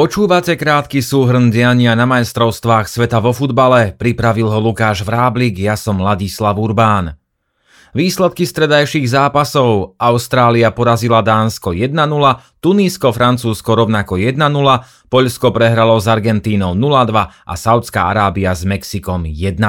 Počúvate krátky súhrn diania na majstrovstvách sveta vo futbale, pripravil ho Lukáš Vráblik, ja som Ladislav Urbán. Výsledky stredajších zápasov Austrália porazila Dánsko 1-0, Tunísko Francúzsko rovnako 1-0, Poľsko prehralo s Argentínou 0-2 a Saudská Arábia s Mexikom 1-2.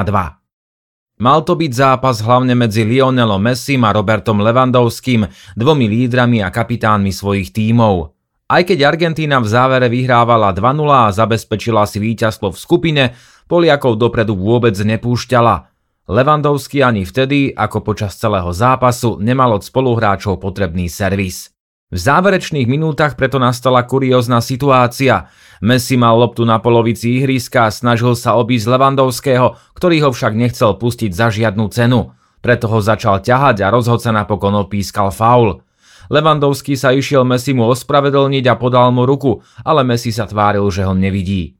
Mal to byť zápas hlavne medzi Lionelom Messim a Robertom Levandovským, dvomi lídrami a kapitánmi svojich tímov. Aj keď Argentína v závere vyhrávala 2-0 a zabezpečila si víťazstvo v skupine, Poliakov dopredu vôbec nepúšťala. Levandovský ani vtedy, ako počas celého zápasu, nemal od spoluhráčov potrebný servis. V záverečných minútach preto nastala kuriózna situácia. Messi mal loptu na polovici ihriska a snažil sa obísť Levandovského, ktorý ho však nechcel pustiť za žiadnu cenu. Preto ho začal ťahať a rozhodca napokon opískal faul. Levandovský sa išiel Messi mu ospravedlniť a podal mu ruku, ale Messi sa tváril, že ho nevidí.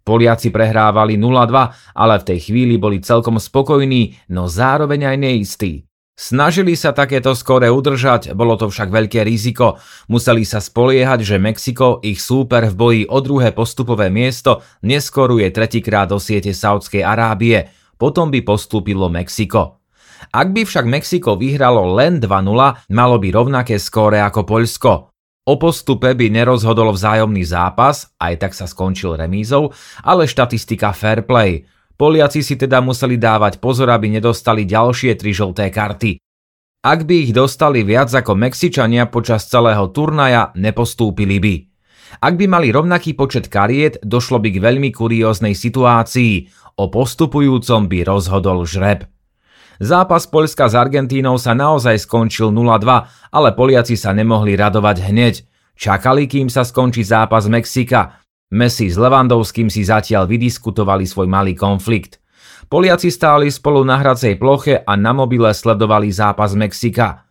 Poliaci prehrávali 0-2, ale v tej chvíli boli celkom spokojní, no zároveň aj neistí. Snažili sa takéto skore udržať, bolo to však veľké riziko. Museli sa spoliehať, že Mexiko, ich súper v boji o druhé postupové miesto, neskoruje tretíkrát do siete Saudskej Arábie. Potom by postúpilo Mexiko. Ak by však Mexiko vyhralo len 2-0, malo by rovnaké skóre ako Poľsko. O postupe by nerozhodol vzájomný zápas, aj tak sa skončil remízou, ale štatistika fair play. Poliaci si teda museli dávať pozor, aby nedostali ďalšie tri žlté karty. Ak by ich dostali viac ako Mexičania počas celého turnaja, nepostúpili by. Ak by mali rovnaký počet kariet, došlo by k veľmi kurióznej situácii. O postupujúcom by rozhodol žreb. Zápas Poľska s Argentínou sa naozaj skončil 0-2, ale Poliaci sa nemohli radovať hneď. Čakali, kým sa skončí zápas Mexika. Messi s Levandovským si zatiaľ vydiskutovali svoj malý konflikt. Poliaci stáli spolu na hracej ploche a na mobile sledovali zápas Mexika.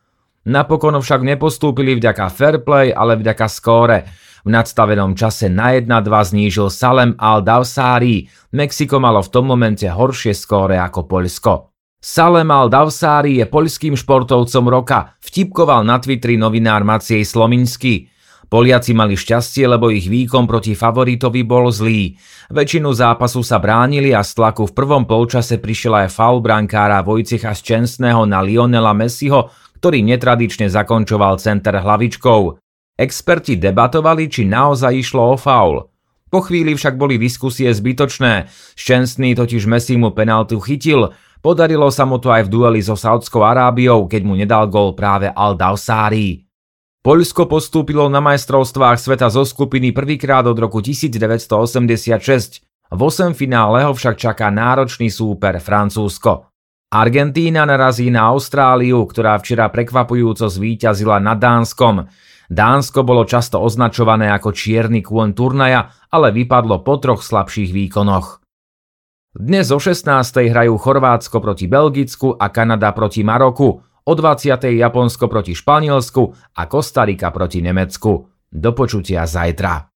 Napokon však nepostúpili vďaka fair play, ale vďaka skóre. V nadstavenom čase na 1-2 znížil Salem al-Dawsari. Mexiko malo v tom momente horšie skóre ako Poľsko. Salemal Davsári je poľským športovcom roka, vtipkoval na Twitteri novinár Maciej Slominský. Poliaci mali šťastie, lebo ich výkon proti favoritovi bol zlý. Väčšinu zápasu sa bránili a z tlaku v prvom polčase prišiel aj faul brankára Vojcecha z Čensného na Lionela Messiho, ktorý netradične zakončoval center hlavičkou. Experti debatovali, či naozaj išlo o faul. Po chvíli však boli diskusie zbytočné. Šťastný totiž Messimu penaltu chytil, Podarilo sa mu to aj v dueli so Saudskou Arábiou, keď mu nedal gol práve Al Dawsari. Poľsko postúpilo na majstrovstvách sveta zo skupiny prvýkrát od roku 1986. V 8 finále ho však čaká náročný súper Francúzsko. Argentína narazí na Austráliu, ktorá včera prekvapujúco zvíťazila nad Dánskom. Dánsko bolo často označované ako čierny kôň turnaja, ale vypadlo po troch slabších výkonoch. Dnes o 16. hrajú Chorvátsko proti Belgicku a Kanada proti Maroku, o 20. Japonsko proti Španielsku a Kostarika proti Nemecku. Do počutia zajtra.